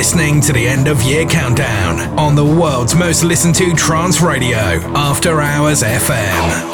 listening to the end of year countdown on the world's most listened to trance radio, After Hours FM.